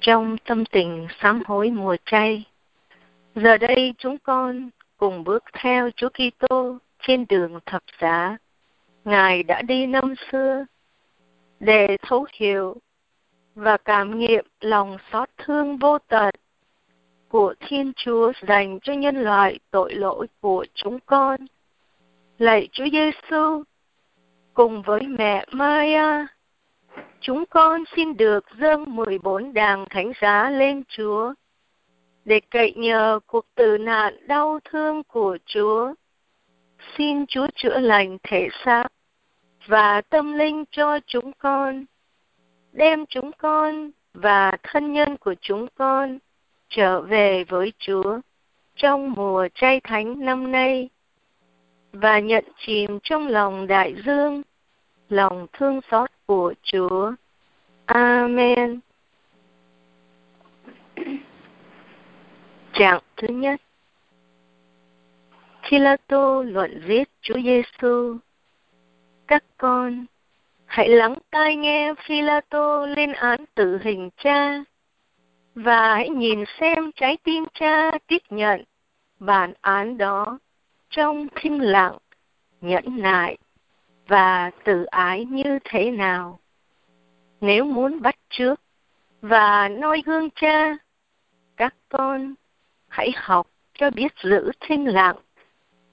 trong tâm tình sám hối mùa chay. Giờ đây chúng con cùng bước theo Chúa Kitô trên đường thập giá. Ngài đã đi năm xưa để thấu hiểu và cảm nghiệm lòng xót thương vô tận của Thiên Chúa dành cho nhân loại tội lỗi của chúng con. Lạy Chúa Giêsu, cùng với mẹ Maria, chúng con xin được dâng 14 đàng thánh giá lên Chúa để cậy nhờ cuộc tử nạn đau thương của Chúa. Xin Chúa chữa lành thể xác và tâm linh cho chúng con, đem chúng con và thân nhân của chúng con trở về với Chúa trong mùa chay thánh năm nay và nhận chìm trong lòng đại dương lòng thương xót của Chúa. Amen. Trạng thứ nhất Philato luận viết Chúa Giêsu. Các con, hãy lắng tai nghe Philato lên án tử hình cha và hãy nhìn xem trái tim cha tiếp nhận bản án đó trong thinh lặng, nhẫn nại và tự ái như thế nào. Nếu muốn bắt trước và noi gương cha, các con hãy học cho biết giữ thinh lặng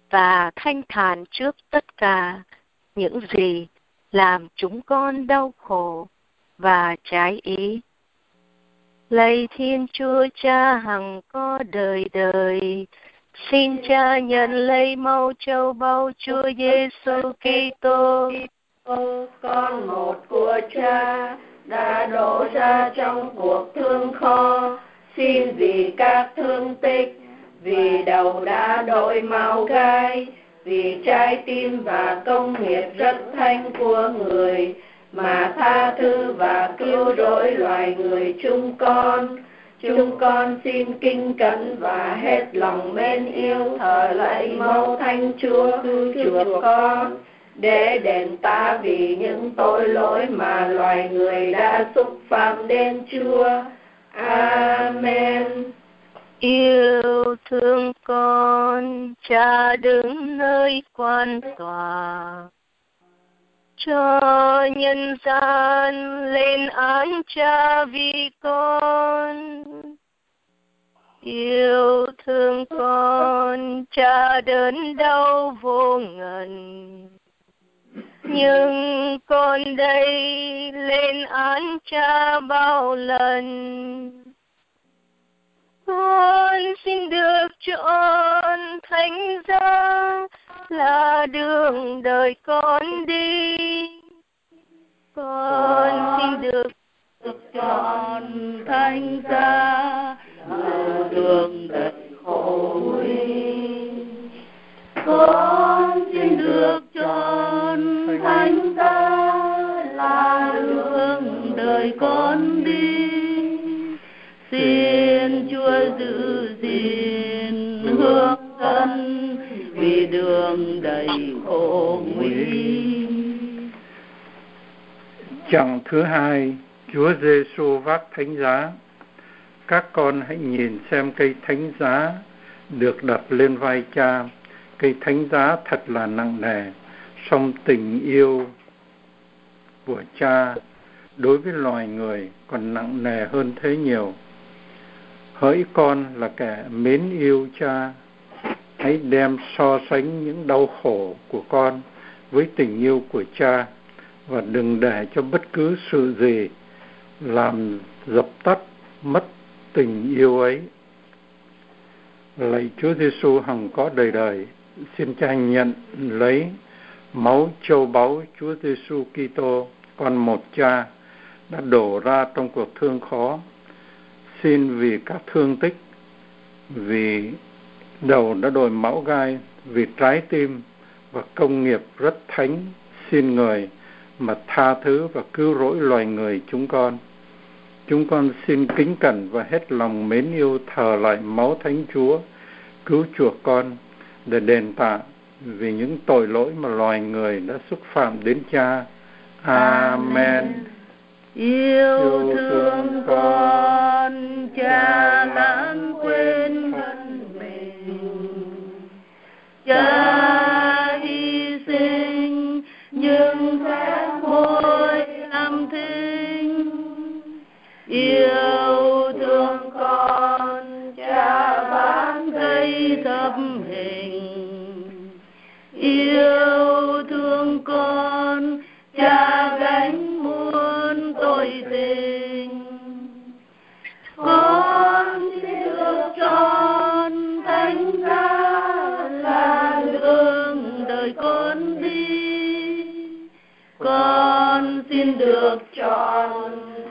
và thanh thản trước tất cả những gì làm chúng con đau khổ và trái ý. Lạy Thiên Chúa Cha hằng có đời đời, xin Cha nhận lấy mau châu báu Chúa Giêsu Kitô, con một của Cha đã đổ ra trong cuộc thương khó, xin vì các thương tích, vì đầu đã đổi màu gai, vì trái tim và công nghiệp rất thanh của người mà tha thứ và cứu rỗi loài người chúng con chúng con xin kinh cẩn và hết lòng mến yêu thờ lạy mẫu thánh chúa, cứu chuộc con. Để đền ta vì những tội lỗi mà loài người đã xúc phạm đến chúa. Amen. Yêu thương con, cha đứng nơi quan tòa. Cho nhân gian lên án cha vì con yêu thương con, cha đớn đau vô ngần. Nhưng con đây lên án cha bao lần. Con xin được chọn thánh giá là đường đời con đi. Con xin được được chọn thánh giá đường đời khổ con xin được chọn thánh ta là đường đời con đi xin chúa giữ gìn hướng dẫn vì đường đầy khổ nguy. Chẳng thứ hai, Chúa Giêsu vác thánh giá. Các con hãy nhìn xem cây thánh giá được đặt lên vai cha. Cây thánh giá thật là nặng nề, song tình yêu của cha đối với loài người còn nặng nề hơn thế nhiều. Hỡi con là kẻ mến yêu cha hãy đem so sánh những đau khổ của con với tình yêu của cha và đừng để cho bất cứ sự gì làm dập tắt mất tình yêu ấy lạy Chúa Giêsu hằng có đời đời, xin cha nhận lấy máu châu báu Chúa Giêsu Kitô, con một cha, đã đổ ra trong cuộc thương khó xin vì các thương tích, vì đầu đã đổi máu gai, vì trái tim và công nghiệp rất thánh, xin người mà tha thứ và cứu rỗi loài người chúng con chúng con xin kính cẩn và hết lòng mến yêu thờ lại máu Thánh Chúa, cứu chuộc con để đền tạ vì những tội lỗi mà loài người đã xúc phạm đến Cha. Amen. Yêu thương con, Cha lãng quên thân mình. Cha hy sinh nhưng sẽ mối yêu thương con cha ban cây tâm hình. Yêu thương con cha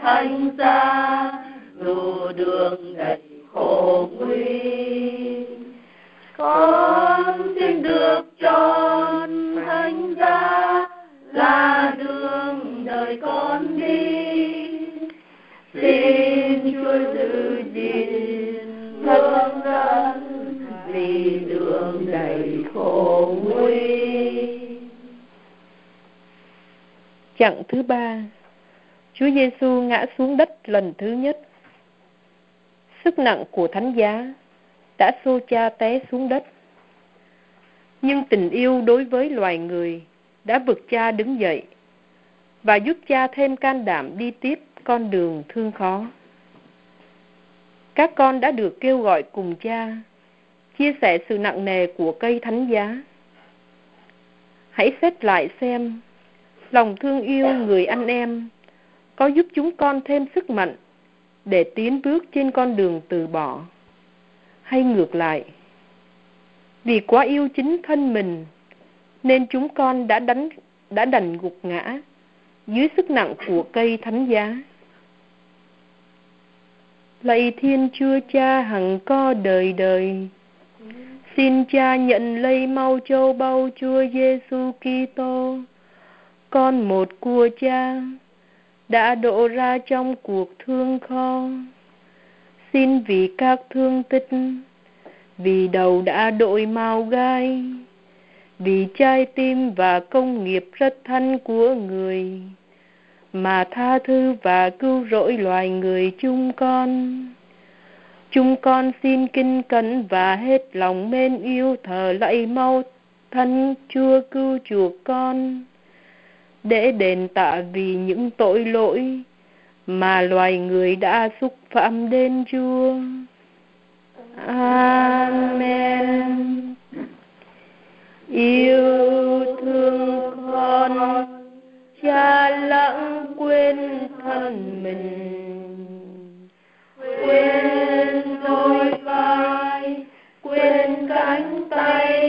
thanh xa, dù đường đầy khổ nguy. Con xin được chọn thánh giá là đường đời con đi. Xin chúa giữ gìn hướng dẫn vì đường đầy khổ nguy. Chặng thứ ba. Chúa Giêsu ngã xuống đất lần thứ nhất. Sức nặng của thánh giá đã xô cha té xuống đất. Nhưng tình yêu đối với loài người đã vực cha đứng dậy và giúp cha thêm can đảm đi tiếp con đường thương khó. Các con đã được kêu gọi cùng cha, chia sẻ sự nặng nề của cây thánh giá. Hãy xét lại xem, lòng thương yêu người anh em có giúp chúng con thêm sức mạnh để tiến bước trên con đường từ bỏ. Hay ngược lại, vì quá yêu chính thân mình, nên chúng con đã đánh, đã đành gục ngã dưới sức nặng của cây thánh giá. Lạy thiên chúa cha hằng co đời đời, xin cha nhận lấy mau châu bao chúa giêsu kitô, con một của cha đã đổ ra trong cuộc thương khó xin vì các thương tích, vì đầu đã đổi màu gai, vì trái tim và công nghiệp rất thân của người, mà tha thứ và cứu rỗi loài người chúng con. Chúng con xin kinh cẩn và hết lòng mến yêu thờ lạy mau thân chúa cứu chuộc con để đền tạ vì những tội lỗi mà loài người đã xúc phạm đến Chúa. Amen. Yêu thương con, cha lãng quên thân mình. Quên đôi vai, quên cánh tay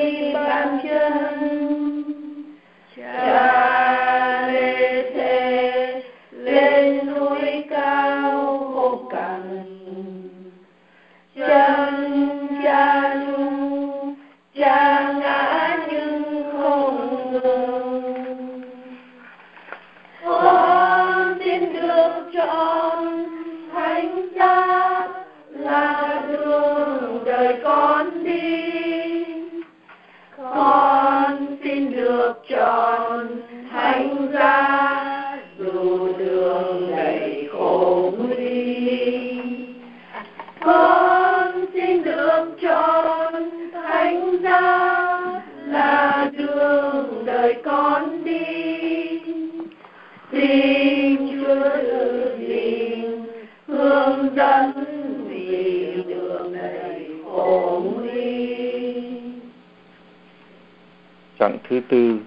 thứ tư,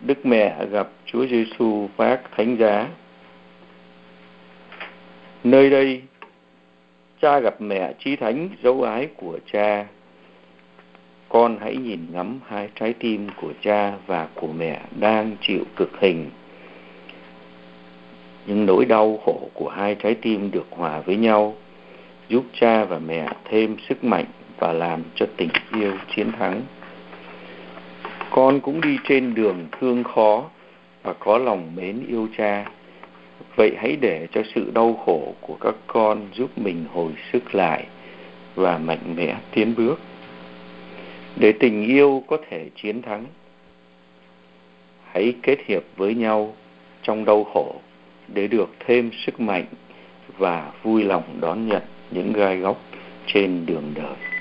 Đức Mẹ gặp Chúa Giêsu phát thánh giá. Nơi đây, cha gặp mẹ chi thánh dấu ái của cha. Con hãy nhìn ngắm hai trái tim của cha và của mẹ đang chịu cực hình. Những nỗi đau khổ của hai trái tim được hòa với nhau, giúp cha và mẹ thêm sức mạnh và làm cho tình yêu chiến thắng con cũng đi trên đường thương khó và có lòng mến yêu cha. Vậy hãy để cho sự đau khổ của các con giúp mình hồi sức lại và mạnh mẽ tiến bước. Để tình yêu có thể chiến thắng, hãy kết hiệp với nhau trong đau khổ để được thêm sức mạnh và vui lòng đón nhận những gai góc trên đường đời.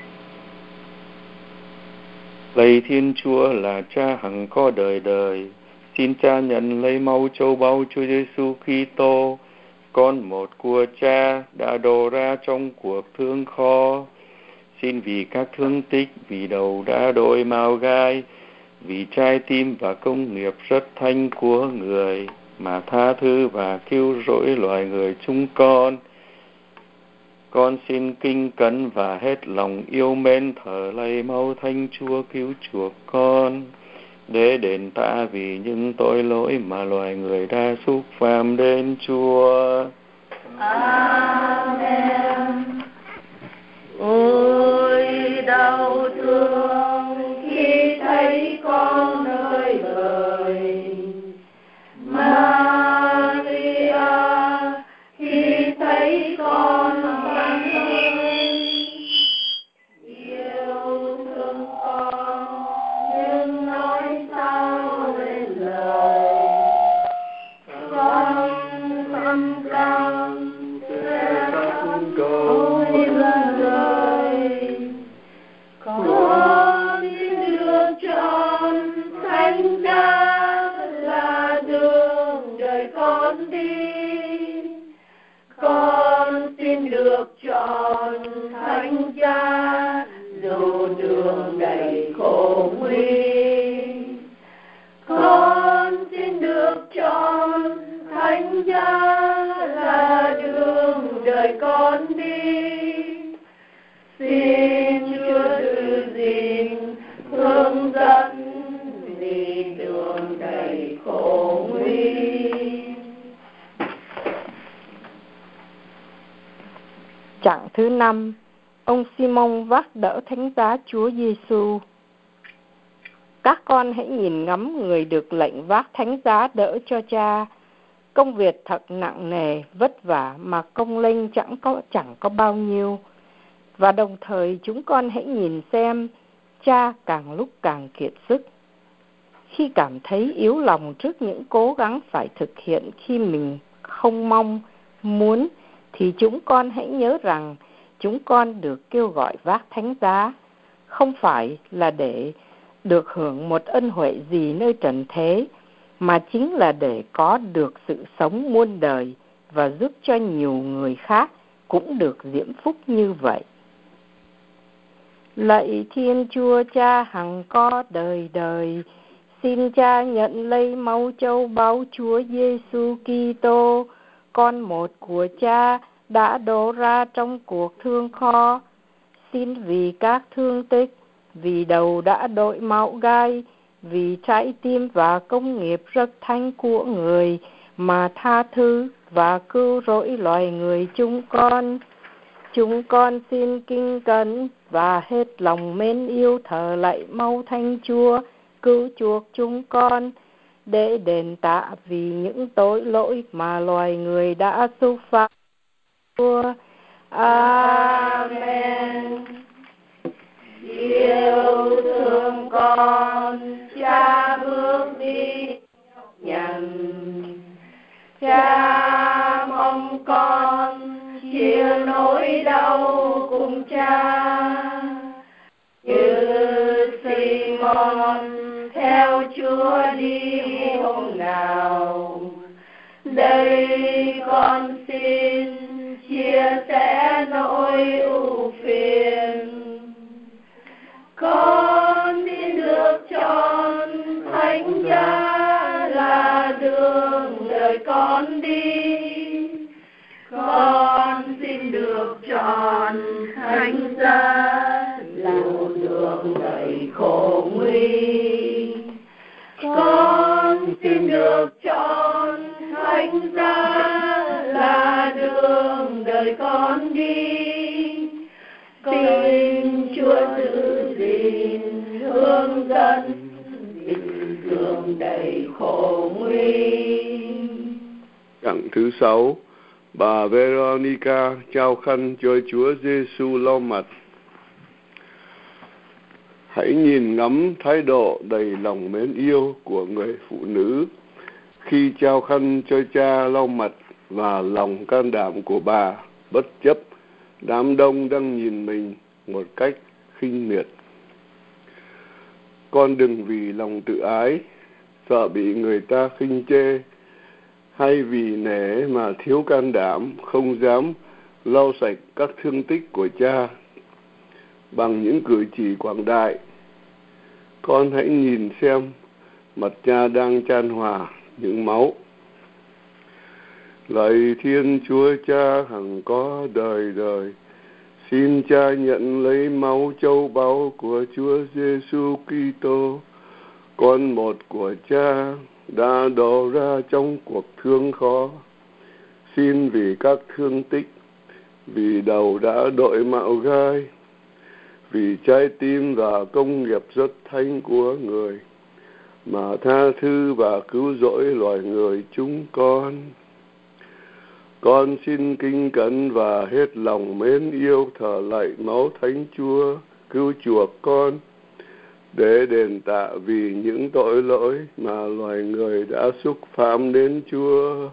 Lạy Thiên Chúa là cha hằng có đời đời, xin cha nhận lấy máu châu báu Chúa Giêsu Kitô, con một của cha đã đổ ra trong cuộc thương khó. Xin vì các thương tích, vì đầu đã đổi màu gai, vì trái tim và công nghiệp rất thanh của người, mà tha thứ và cứu rỗi loài người chúng con. Con xin kinh cẩn và hết lòng yêu mến thờ lạy mau thanh Chúa cứu chuộc con để đền tạ vì những tội lỗi mà loài người đã xúc phạm đến Chúa. Amen. Thánh giá Chúa Giêsu. Các con hãy nhìn ngắm người được lệnh vác thánh giá đỡ cho cha. Công việc thật nặng nề, vất vả mà công linh chẳng có chẳng có bao nhiêu. Và đồng thời chúng con hãy nhìn xem cha càng lúc càng kiệt sức. Khi cảm thấy yếu lòng trước những cố gắng phải thực hiện khi mình không mong, muốn thì chúng con hãy nhớ rằng chúng con được kêu gọi vác thánh giá không phải là để được hưởng một ân huệ gì nơi trần thế mà chính là để có được sự sống muôn đời và giúp cho nhiều người khác cũng được diễm phúc như vậy. Lạy Thiên Chúa Cha hằng có đời đời, xin Cha nhận lấy máu châu báu Chúa Giêsu Kitô, con một của Cha đã đổ ra trong cuộc thương kho. Xin vì các thương tích, vì đầu đã đội máu gai, vì trái tim và công nghiệp rất thanh của người mà tha thứ và cứu rỗi loài người chúng con. Chúng con xin kinh cẩn và hết lòng mến yêu thờ lạy mau thanh Chúa, cứu chuộc chúng con để đền tạ vì những tội lỗi mà loài người đã xúc phạm. Chúa. Amen. Yêu thương con, cha bước đi nhận. Cha mong con chia nỗi đau cùng cha. Như Simon theo Chúa đi hôm nào. Đây con xin chia sẻ nỗi ưu phiền. Con xin được chọn thánh cha là đường đời con đi. Con xin được chọn thánh cha là đường đầy khổ nguy. Con xin được chọn thánh cha đời con đi. Xin chúa giữ gìn hướng dẫn đường đầy khổ nguy. Chặng thứ sáu, bà Veronica trao khăn cho Chúa Giêsu lau mặt. Hãy nhìn ngắm thái độ đầy lòng mến yêu của người phụ nữ khi trao khăn cho cha lau mặt và lòng can đảm của bà bất chấp đám đông đang nhìn mình một cách khinh miệt. Con đừng vì lòng tự ái, sợ bị người ta khinh chê, hay vì nể mà thiếu can đảm, không dám lau sạch các thương tích của cha bằng những cử chỉ quảng đại. Con hãy nhìn xem mặt cha đang chan hòa những máu lạy thiên chúa cha hằng có đời đời, xin cha nhận lấy máu châu báu của chúa giêsu kitô. Con một của cha đã đổ ra trong cuộc thương khó. Xin vì các thương tích, vì đầu đã đội mạo gai, vì trái tim và công nghiệp rất thanh của người. Mà tha thứ và cứu rỗi loài người chúng con con xin kinh cẩn và hết lòng mến yêu thờ lạy máu thánh chúa cứu chuộc con để đền tạ vì những tội lỗi mà loài người đã xúc phạm đến chúa.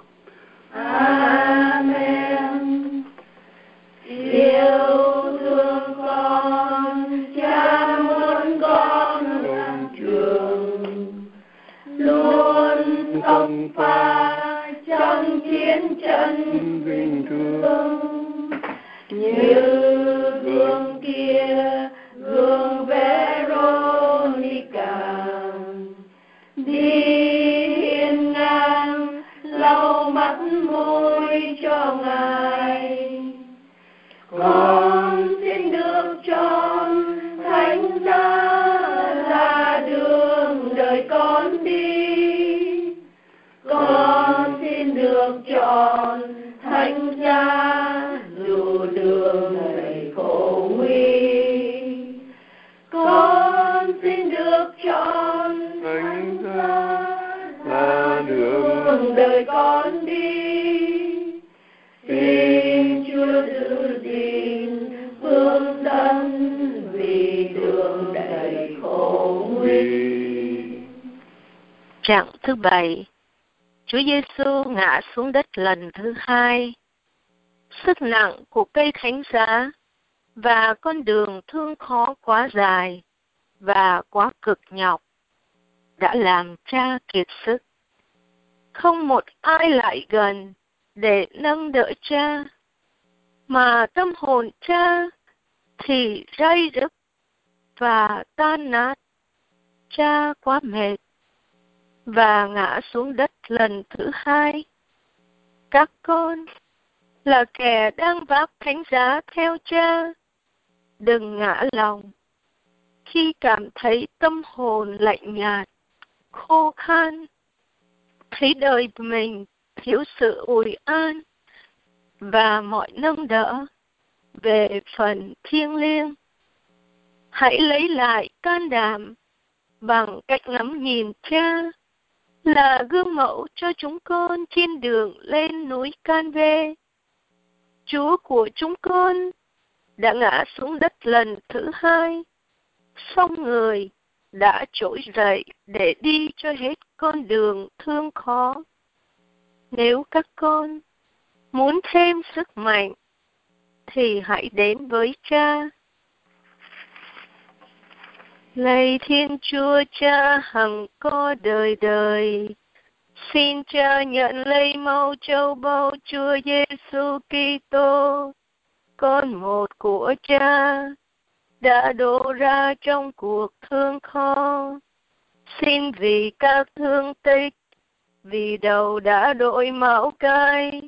Amen. Yêu thương con cha muốn con làm trường. Luôn công pha trong trận vinh thương như gương kia thứ bảy Chúa Giêsu ngã xuống đất lần thứ hai. Sức nặng của cây thánh giá và con đường thương khó quá dài và quá cực nhọc đã làm cha kiệt sức. Không một ai lại gần để nâng đỡ cha, mà tâm hồn cha thì ray rứt và tan nát. Cha quá mệt và ngã xuống đất lần thứ hai. Các con là kẻ đang vác thánh giá theo cha. Đừng ngã lòng khi cảm thấy tâm hồn lạnh nhạt, khô khan, thấy đời mình thiếu sự ủi an và mọi nâng đỡ về phần thiêng liêng. Hãy lấy lại can đảm bằng cách ngắm nhìn cha là gương mẫu cho chúng con trên đường lên núi Can Vê. Chúa của chúng con đã ngã xuống đất lần thứ hai, xong người đã trỗi dậy để đi cho hết con đường thương khó. Nếu các con muốn thêm sức mạnh, thì hãy đến với cha. Lạy Thiên Chúa Cha hằng có đời đời, xin Cha nhận lấy máu châu báu Chúa Giêsu Kitô, con một của Cha, đã đổ ra trong cuộc thương khó. Xin vì các thương tích, vì đầu đã đổi máu cay,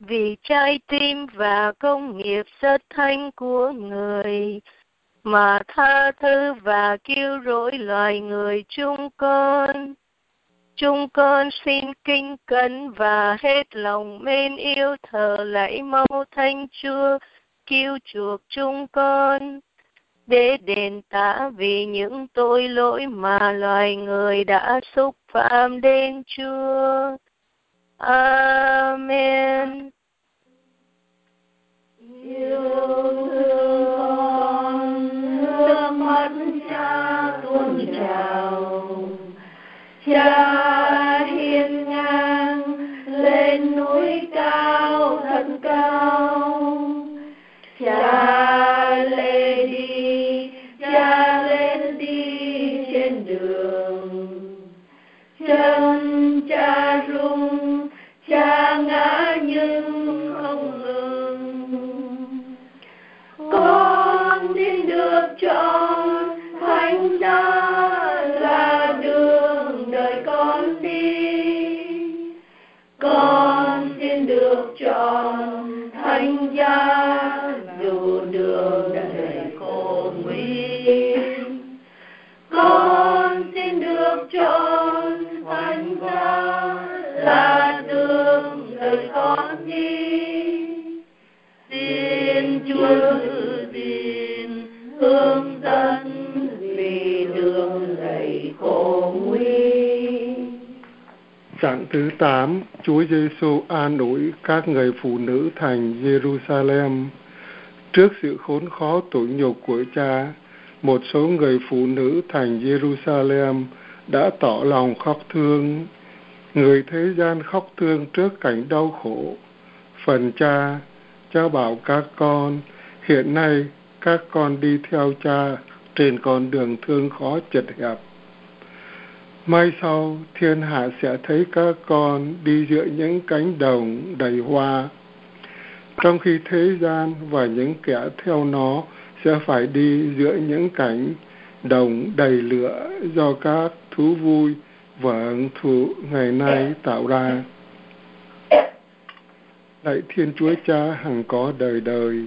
vì trái tim và công nghiệp rất thanh của người, mà tha thứ và cứu rỗi loài người chúng con. Chúng con xin kinh cẩn và hết lòng mến yêu thờ lạy mau thanh chúa, cứu chuộc chúng con, để đền tạ vì những tội lỗi mà loài người đã xúc phạm đến Chúa. Amen. yêu thương con mắt cha tuôn trào. Cha hiên ngang lên núi cao thật cao. Cha lê đi, cha lên đi trên đường. Chân cha rung, cha chọn thánh giá là đường đời con đi con xin được chọn thánh giá thứ 8, Chúa Giêsu an ủi các người phụ nữ thành Jerusalem. Trước sự khốn khó tủi nhục của cha, một số người phụ nữ thành Jerusalem đã tỏ lòng khóc thương. Người thế gian khóc thương trước cảnh đau khổ. Phần cha, cha bảo các con, hiện nay các con đi theo cha trên con đường thương khó chật hẹp Mai sau, thiên hạ sẽ thấy các con đi giữa những cánh đồng đầy hoa. Trong khi thế gian và những kẻ theo nó sẽ phải đi giữa những cánh đồng đầy lửa do các thú vui và hưởng thụ ngày nay tạo ra. Lạy Thiên Chúa Cha hằng có đời đời,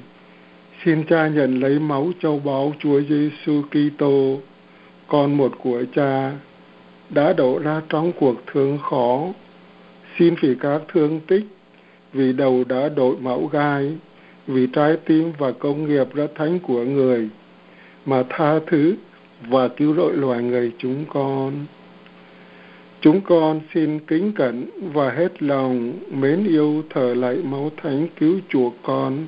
xin Cha nhận lấy máu châu báu Chúa Giêsu Kitô, con một của Cha, đã đổ ra trong cuộc thương khó. Xin vì các thương tích, vì đầu đã đội mẫu gai, vì trái tim và công nghiệp rất thánh của người, mà tha thứ và cứu rỗi loài người chúng con. Chúng con xin kính cẩn và hết lòng mến yêu thờ lạy máu thánh cứu chuộc con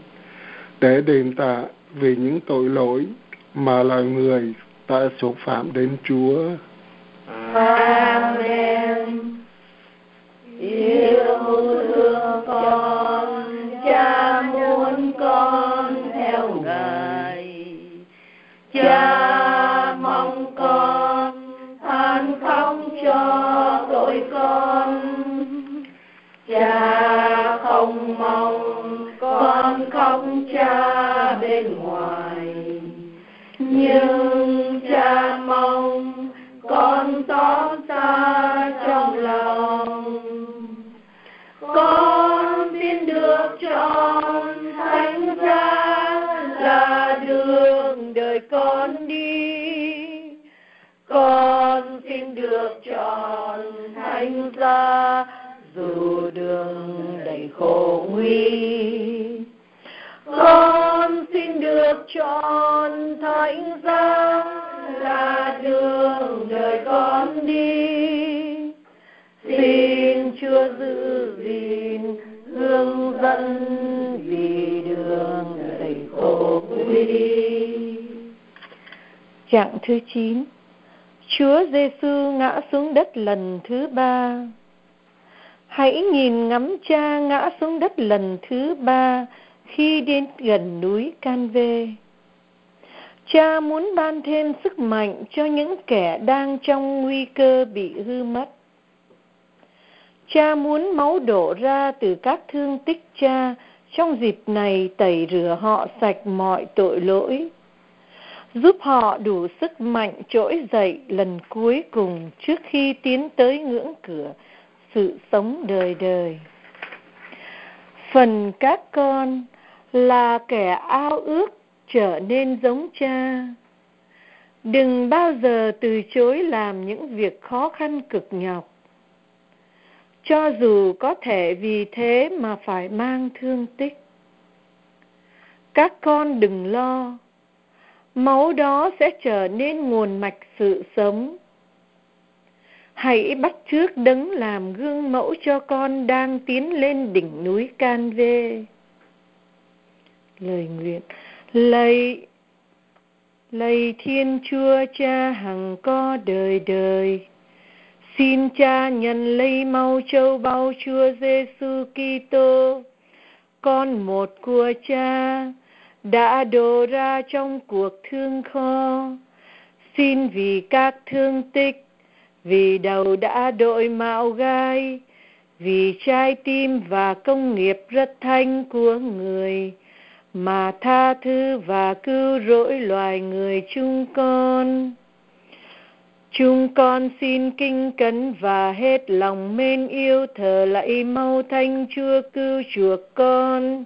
để đền tạ vì những tội lỗi mà loài người đã xúc phạm đến Chúa. Amen. Yêu thương con, cha muốn con theo Ngài. Cha mong con than khóc cho tội con. Cha không mong con không cha bên ngoài. Nhưng cha mong con xót xa trong lòng. Con xin được chọn thánh giá là đường đời con đi. Con xin được chọn thánh giá dù đường đầy khổ nguy. Con xin được chọn thánh giá đi xin chúa giữ gìn hướng dẫn vì đường đầy khổ nguy Trạng thứ chín, Chúa Giêsu ngã xuống đất lần thứ ba. Hãy nhìn ngắm cha ngã xuống đất lần thứ ba khi đến gần núi Can Vê. Cha muốn ban thêm sức mạnh cho những kẻ đang trong nguy cơ bị hư mất. Cha muốn máu đổ ra từ các thương tích cha trong dịp này tẩy rửa họ sạch mọi tội lỗi, giúp họ đủ sức mạnh trỗi dậy lần cuối cùng trước khi tiến tới ngưỡng cửa sự sống đời đời. Phần các con là kẻ ao ước trở nên giống cha. Đừng bao giờ từ chối làm những việc khó khăn cực nhọc. Cho dù có thể vì thế mà phải mang thương tích. Các con đừng lo, máu đó sẽ trở nên nguồn mạch sự sống. Hãy bắt chước đấng làm gương mẫu cho con đang tiến lên đỉnh núi can vê. Lời nguyện lạy lạy thiên chúa cha hằng có đời đời. Xin cha nhận lấy mau châu bao chúa giêsu kitô. Con một của cha đã đổ ra trong cuộc thương khó xin vì các thương tích, vì đầu đã đội mạo gai, vì trái tim và công nghiệp rất thanh của người mà tha thứ và cứu rỗi loài người chúng con Chúng con xin kinh cấn và hết lòng mến yêu thờ lạy mau thanh Chúa cứu chuộc con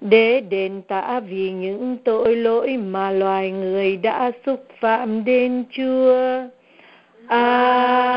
để đền tả vì những tội lỗi mà loài người đã xúc phạm đến Chúa. Amen.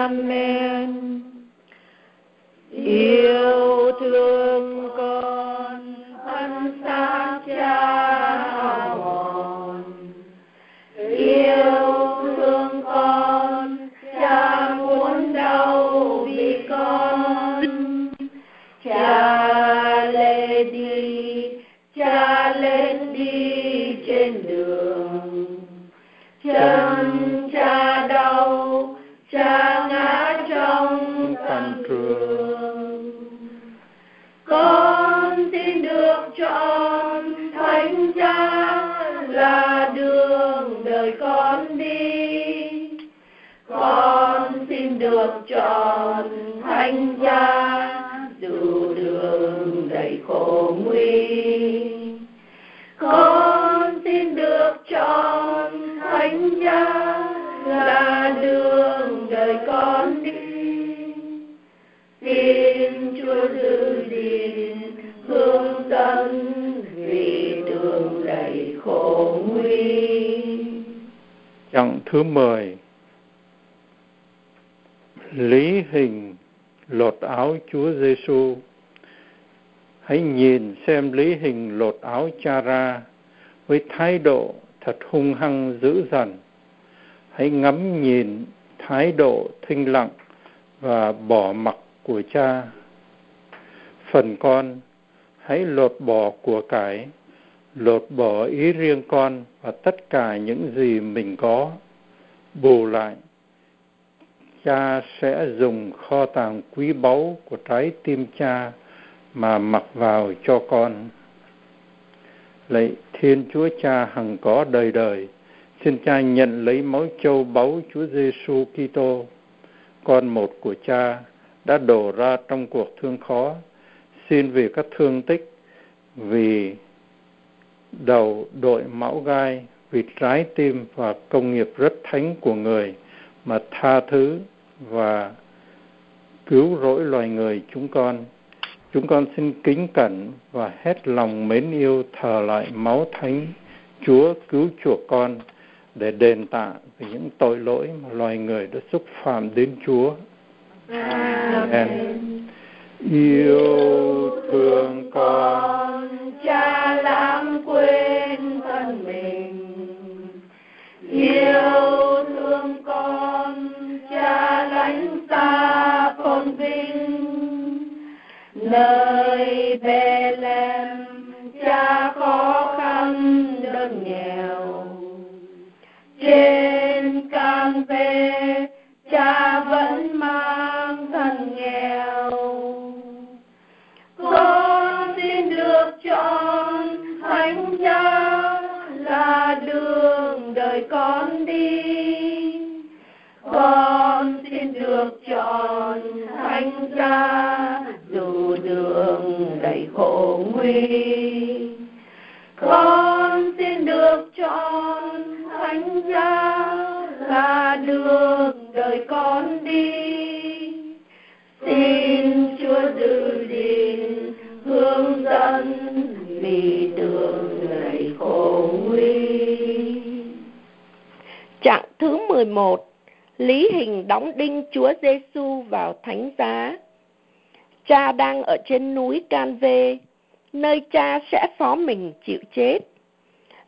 Xem lý hình lột áo cha ra với thái độ thật hung hăng dữ dằn. Hãy ngắm nhìn thái độ thinh lặng và bỏ mặc của cha. Phần con, hãy lột bỏ của cải, lột bỏ ý riêng con và tất cả những gì mình có. Bù lại, cha sẽ dùng kho tàng quý báu của trái tim cha mà mặc vào cho con. Lạy Thiên Chúa Cha hằng có đời đời, xin cha nhận lấy máu châu báu Chúa Giêsu Kitô, con một của cha đã đổ ra trong cuộc thương khó. Xin vì các thương tích, vì đầu đội mão gai, vì trái tim và công nghiệp rất thánh của người mà tha thứ và cứu rỗi loài người chúng con. Chúng con xin kính cẩn và hết lòng mến yêu thờ lại máu thánh Chúa cứu chuộc con để đền tạ vì những tội lỗi mà loài người đã xúc phạm đến Chúa. Amen. Yêu thương con, cha lãng quên thân mình. Yêu thương con, cha lãnh xa con vinh. Nơi Bethlehem, cha khó khăn đơn nghèo. Trên can về, cha vẫn mang thân nghèo. Con xin được chọn thánh cha là đường đời con đi. Con xin được chọn thánh cha Con xin được chọn thánh giá là đường đời con đi. Xin Chúa giữ gìn hướng dẫn vì đường người khổ nguy. Trạng thứ 11 Lý hình đóng đinh Chúa Giêsu vào thánh giá. Cha đang ở trên núi Can Vê, nơi cha sẽ phó mình chịu chết.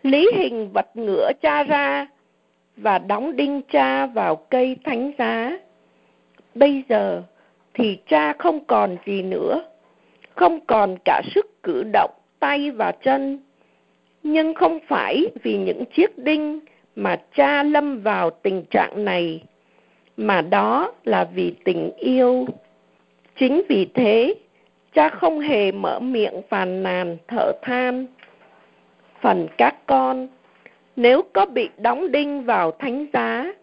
Lý hình vật ngửa cha ra và đóng đinh cha vào cây thánh giá. Bây giờ thì cha không còn gì nữa, không còn cả sức cử động tay và chân. Nhưng không phải vì những chiếc đinh mà cha lâm vào tình trạng này, mà đó là vì tình yêu. Chính vì thế, cha không hề mở miệng phàn nàn thở than. Phần các con, nếu có bị đóng đinh vào thánh giá,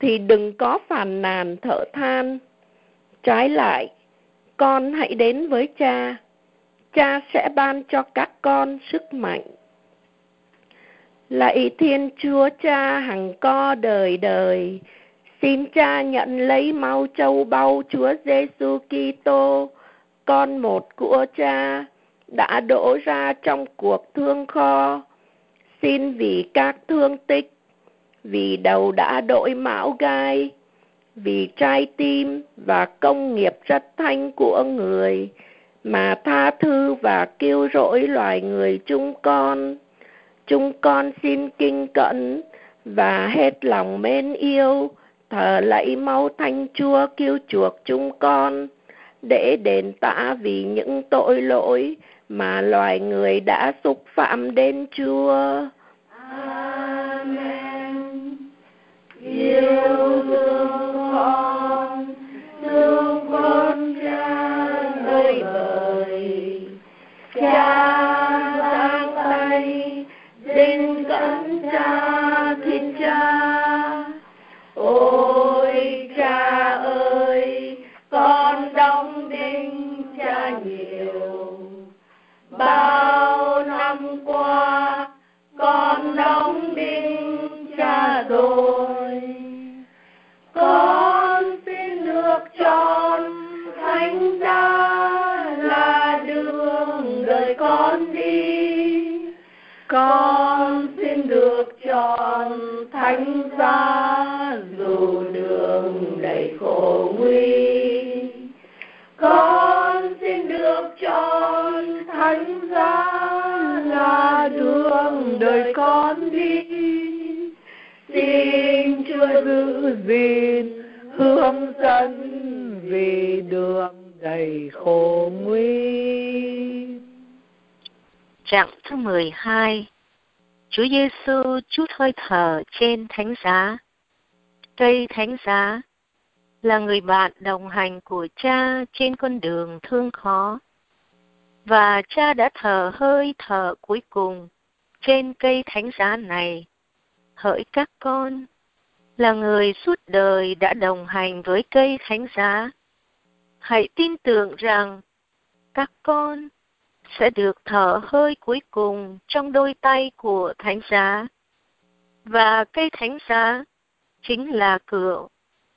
thì đừng có phàn nàn thở than. Trái lại, con hãy đến với cha. Cha sẽ ban cho các con sức mạnh. Lạy Thiên Chúa Cha hằng co đời đời, Xin Cha nhận lấy máu châu báu Chúa Giêsu Kitô, con một của Cha, đã đổ ra trong cuộc thương kho. Xin vì các thương tích, vì đầu đã đội mão gai, vì trái tim và công nghiệp rất thanh của người, mà tha thứ và kêu rỗi loài người chúng con. Chúng con xin kinh cẩn và hết lòng mến yêu, thờ lạy máu thanh chúa cứu chuộc chúng con, để đền tả vì những tội lỗi mà loài người đã xúc phạm đến Chúa. Xa dù đường đầy khổ nguy. Con xin được chọn thánh giá là đường đời con đi. Xin Chúa giữ gìn hướng dẫn vì đường đầy khổ nguy. Trạng thứ 12 Chúa Giêsu chút hơi thở trên thánh giá. Cây thánh giá là người bạn đồng hành của cha trên con đường thương khó. Và cha đã thở hơi thở cuối cùng trên cây thánh giá này. Hỡi các con, là người suốt đời đã đồng hành với cây thánh giá. Hãy tin tưởng rằng các con sẽ được thở hơi cuối cùng trong đôi tay của thánh giá. Và cây thánh giá chính là cửa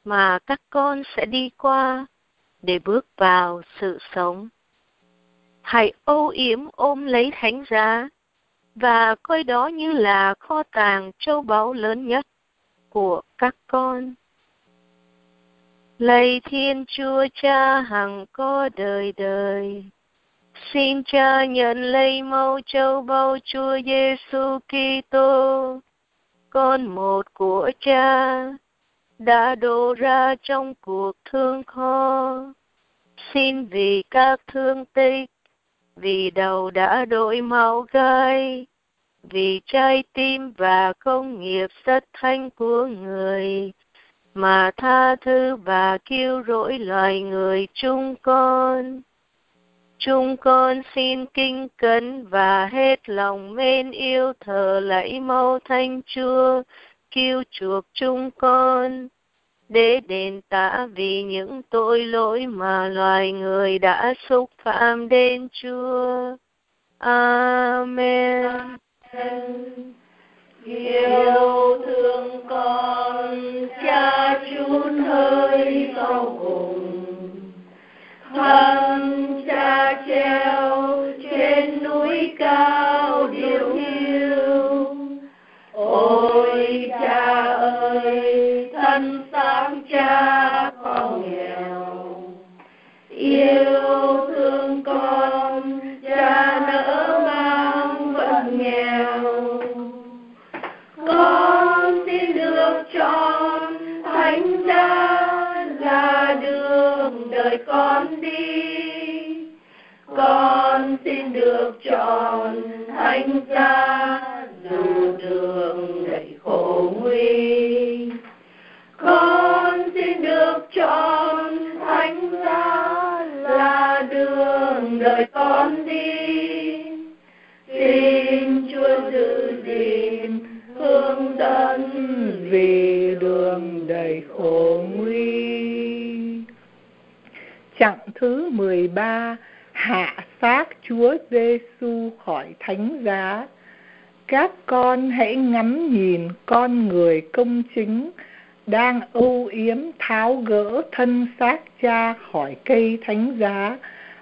mà các con sẽ đi qua để bước vào sự sống. Hãy âu yếm ôm lấy thánh giá và coi đó như là kho tàng châu báu lớn nhất của các con. Lạy Thiên Chúa Cha hằng có đời đời. Xin Cha nhận lấy máu châu báu Chúa Giêsu Kitô, con một của Cha, đã đổ ra trong cuộc thương khó. Xin vì các thương tích, vì đầu đã đổi máu gai, vì trái tim và công nghiệp rất thanh của người, mà tha thứ và kêu rỗi loài người chúng con. Chúng con xin kinh cẩn và hết lòng mến yêu thờ lạy mâu thanh chúa, cứu chuộc chúng con, để đền tạ vì những tội lỗi mà loài người đã xúc phạm đến Chúa. Amen. Yêu thương con, cha Chúa hơi sau cùng. Thân cha treo trên núi cao điều hiu. Ôi cha ơi, thân xác cha con nghèo. Yêu con đi. Con xin được chọn thánh giá dù đường đầy khổ nguy. Con xin được chọn thánh giá là đường đời con đi. Xin Chúa giữ gìn hướng dẫn vì đường đầy khổ Chặng thứ 13 Hạ xác Chúa Giêsu khỏi thánh giá. Các con hãy ngắm nhìn con người công chính đang âu yếm tháo gỡ thân xác cha khỏi cây thánh giá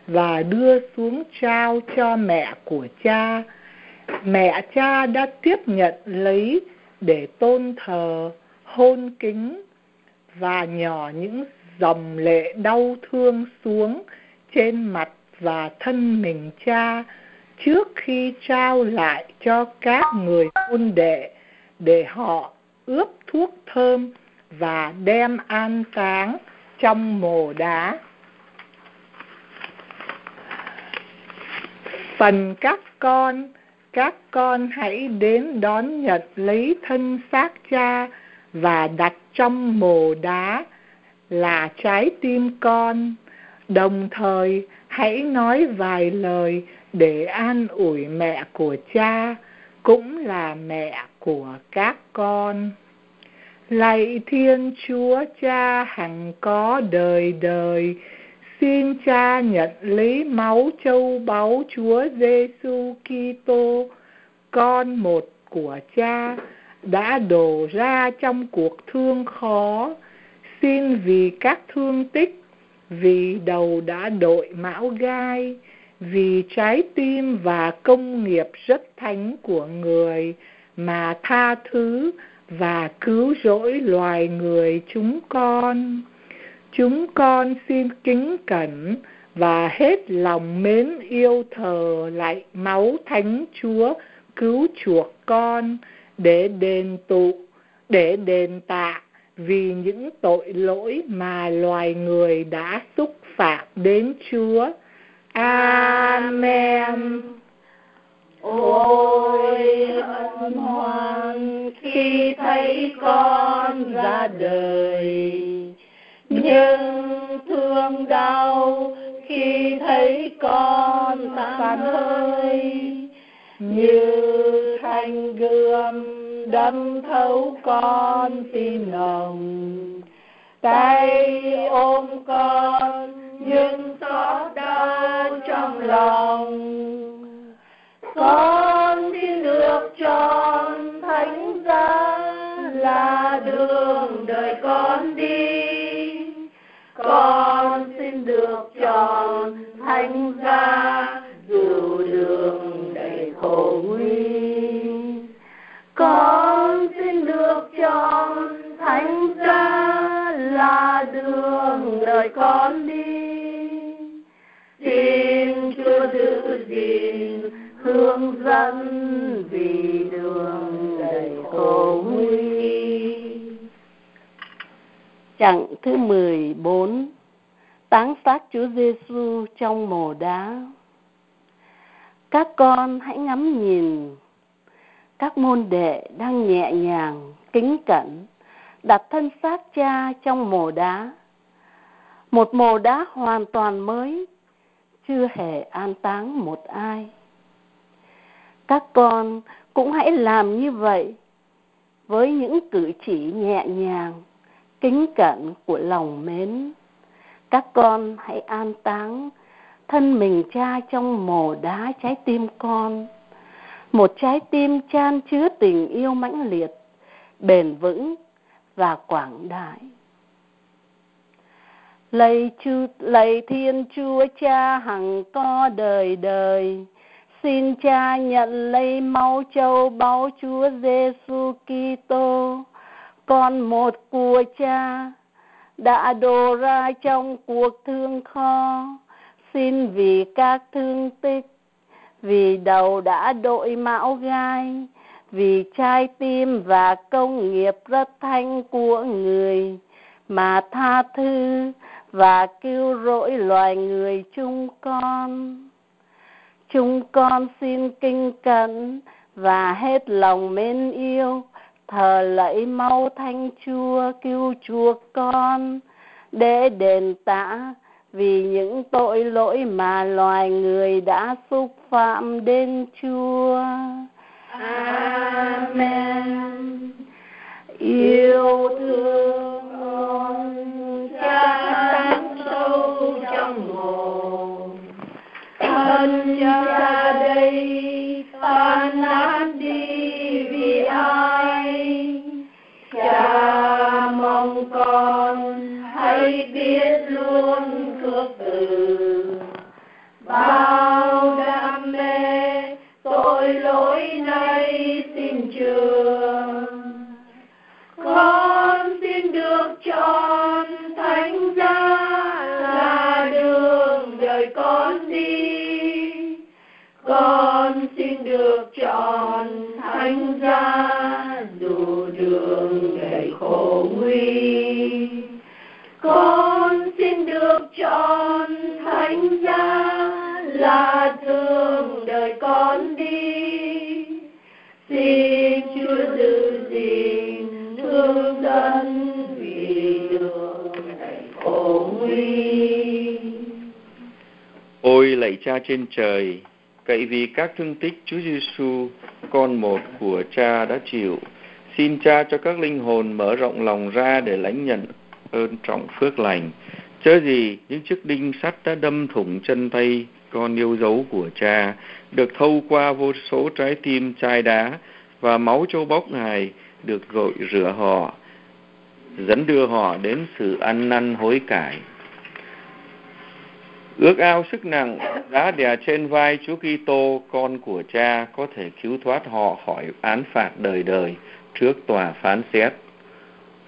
và đưa xuống trao cho mẹ của cha mẹ cha đã tiếp nhận lấy để tôn thờ, hôn kính và nhỏ những dòng lệ đau thương xuống trên mặt và thân mình cha, trước khi trao lại cho các người hôn đệ, để họ ướp thuốc thơm và đem an táng trong mồ đá. Phần các con các con hãy đến đón nhận lấy thân xác cha và đặt trong mồ đá là trái tim con. Đồng thời, hãy nói vài lời để an ủi mẹ của cha, cũng là mẹ của các con. Lạy thiên chúa cha hằng có đời đời, xin cha nhận lấy máu châu báu chúa giêsu kitô, con một của cha, đã đổ ra trong cuộc thương khó xin vì các thương tích, vì đầu đã đội mão gai, vì trái tim và công nghiệp rất thánh của người mà tha thứ và cứu rỗi loài người chúng con. Chúng con xin kính cẩn và hết lòng mến yêu thờ lại máu thánh chúa cứu chuộc con để đền tụ, để đền tạ vì những tội lỗi mà loài người đã xúc phạm đến chúa. Amen. Ôi ân hoan khi thấy con ra đời. Nhưng thương đau khi thấy con tan hơi như thanh gươm đâm thấu con tim lòng tay ôm con, nhưng xót đau trong lòng. Con xin được chọn thánh giá là đường đời con đi. Con xin được chọn thánh giá đời con đi. Xin chúa giữ gìn hướng dẫn vì đường đầy khổ nguy. Chặng thứ 14 Táng xác Chúa Giêsu trong mồ đá. Các con hãy ngắm nhìn các môn đệ đang nhẹ nhàng, kính cẩn đặt thân xác cha trong mồ đá. Một mồ đá hoàn toàn mới, chưa hề an táng một ai. Các con cũng hãy làm như vậy với những cử chỉ nhẹ nhàng, kính cẩn của lòng mến. Các con hãy an táng thân mình cha trong mồ đá trái tim con. Một trái tim chan chứa tình yêu mãnh liệt, bền vững và quảng đại. Lạy Chúa, lạy Thiên Chúa Cha hằng có đời đời, xin Cha nhận lấy máu châu báu Chúa Giêsu Kitô, con một của Cha đã đổ ra trong cuộc thương khó. Xin vì các thương tích, vì đầu đã đội mão gai, vì trái tim và công nghiệp rất thanh của người mà tha thứ và cứu rỗi loài người chúng con. Chúng con xin kinh cẩn và hết lòng mến yêu, thờ lạy mau thanh chúa cứu chuộc con. Để đền tạ vì những tội lỗi mà loài người đã xúc phạm đến chúa. Amen. Yêu thương con cha tán sâu trong hồn thân cha đây ta nát đi vì ai cha mong con hãy biết luôn cước từ bao đam mê tội lỗi nay xin trường khổ nguy. Con xin được chọn thánh giá là thương đời con đi. Xin chúa giữ gìn thương dân vì đường đầy khổ nguy. Ôi, lạy cha trên trời, cậy vì các thương tích Chúa Giêsu con một của cha đã chịu xin cha cho các linh hồn mở rộng lòng ra để lãnh nhận ơn trọng phước lành. Chớ gì những chiếc đinh sắt đã đâm thủng chân tay con yêu dấu của cha, được thâu qua vô số trái tim chai đá và máu châu bóc ngài được gội rửa họ, dẫn đưa họ đến sự ăn năn hối cải. Ước ao sức nặng đã đè trên vai Chúa Kitô, con của cha, có thể cứu thoát họ khỏi án phạt đời đời trước tòa phán xét.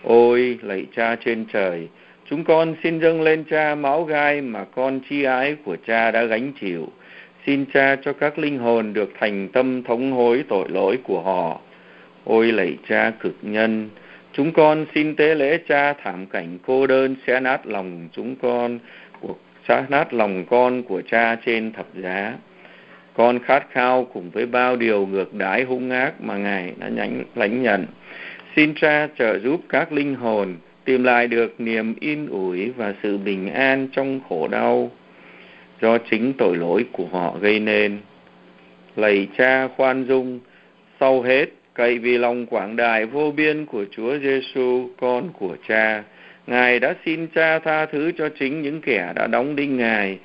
Ôi, lạy cha trên trời, chúng con xin dâng lên cha máu gai mà con chi ái của cha đã gánh chịu. Xin cha cho các linh hồn được thành tâm thống hối tội lỗi của họ. Ôi, lạy cha cực nhân, chúng con xin tế lễ cha thảm cảnh cô đơn xé nát lòng chúng con của xé nát lòng con của cha trên thập giá con khát khao cùng với bao điều ngược đãi hung ác mà ngài đã nhánh, lãnh nhận. Xin cha trợ giúp các linh hồn tìm lại được niềm yên ủi và sự bình an trong khổ đau do chính tội lỗi của họ gây nên. Lạy cha khoan dung, sau hết, cậy vì lòng quảng đại vô biên của Chúa Giêsu con của cha, ngài đã xin cha tha thứ cho chính những kẻ đã đóng đinh ngài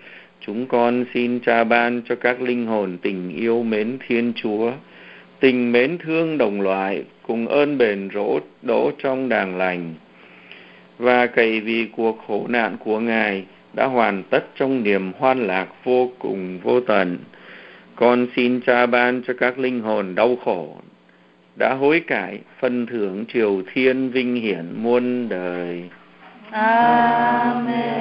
chúng con xin cha ban cho các linh hồn tình yêu mến thiên chúa. Tình mến thương đồng loại cùng ơn bền rỗ đỗ trong đàng lành. Và cậy vì cuộc khổ nạn của ngài đã hoàn tất trong niềm hoan lạc vô cùng vô tận. Con xin cha ban cho các linh hồn đau khổ, đã hối cải phân thưởng triều thiên vinh hiển muôn đời. Amen.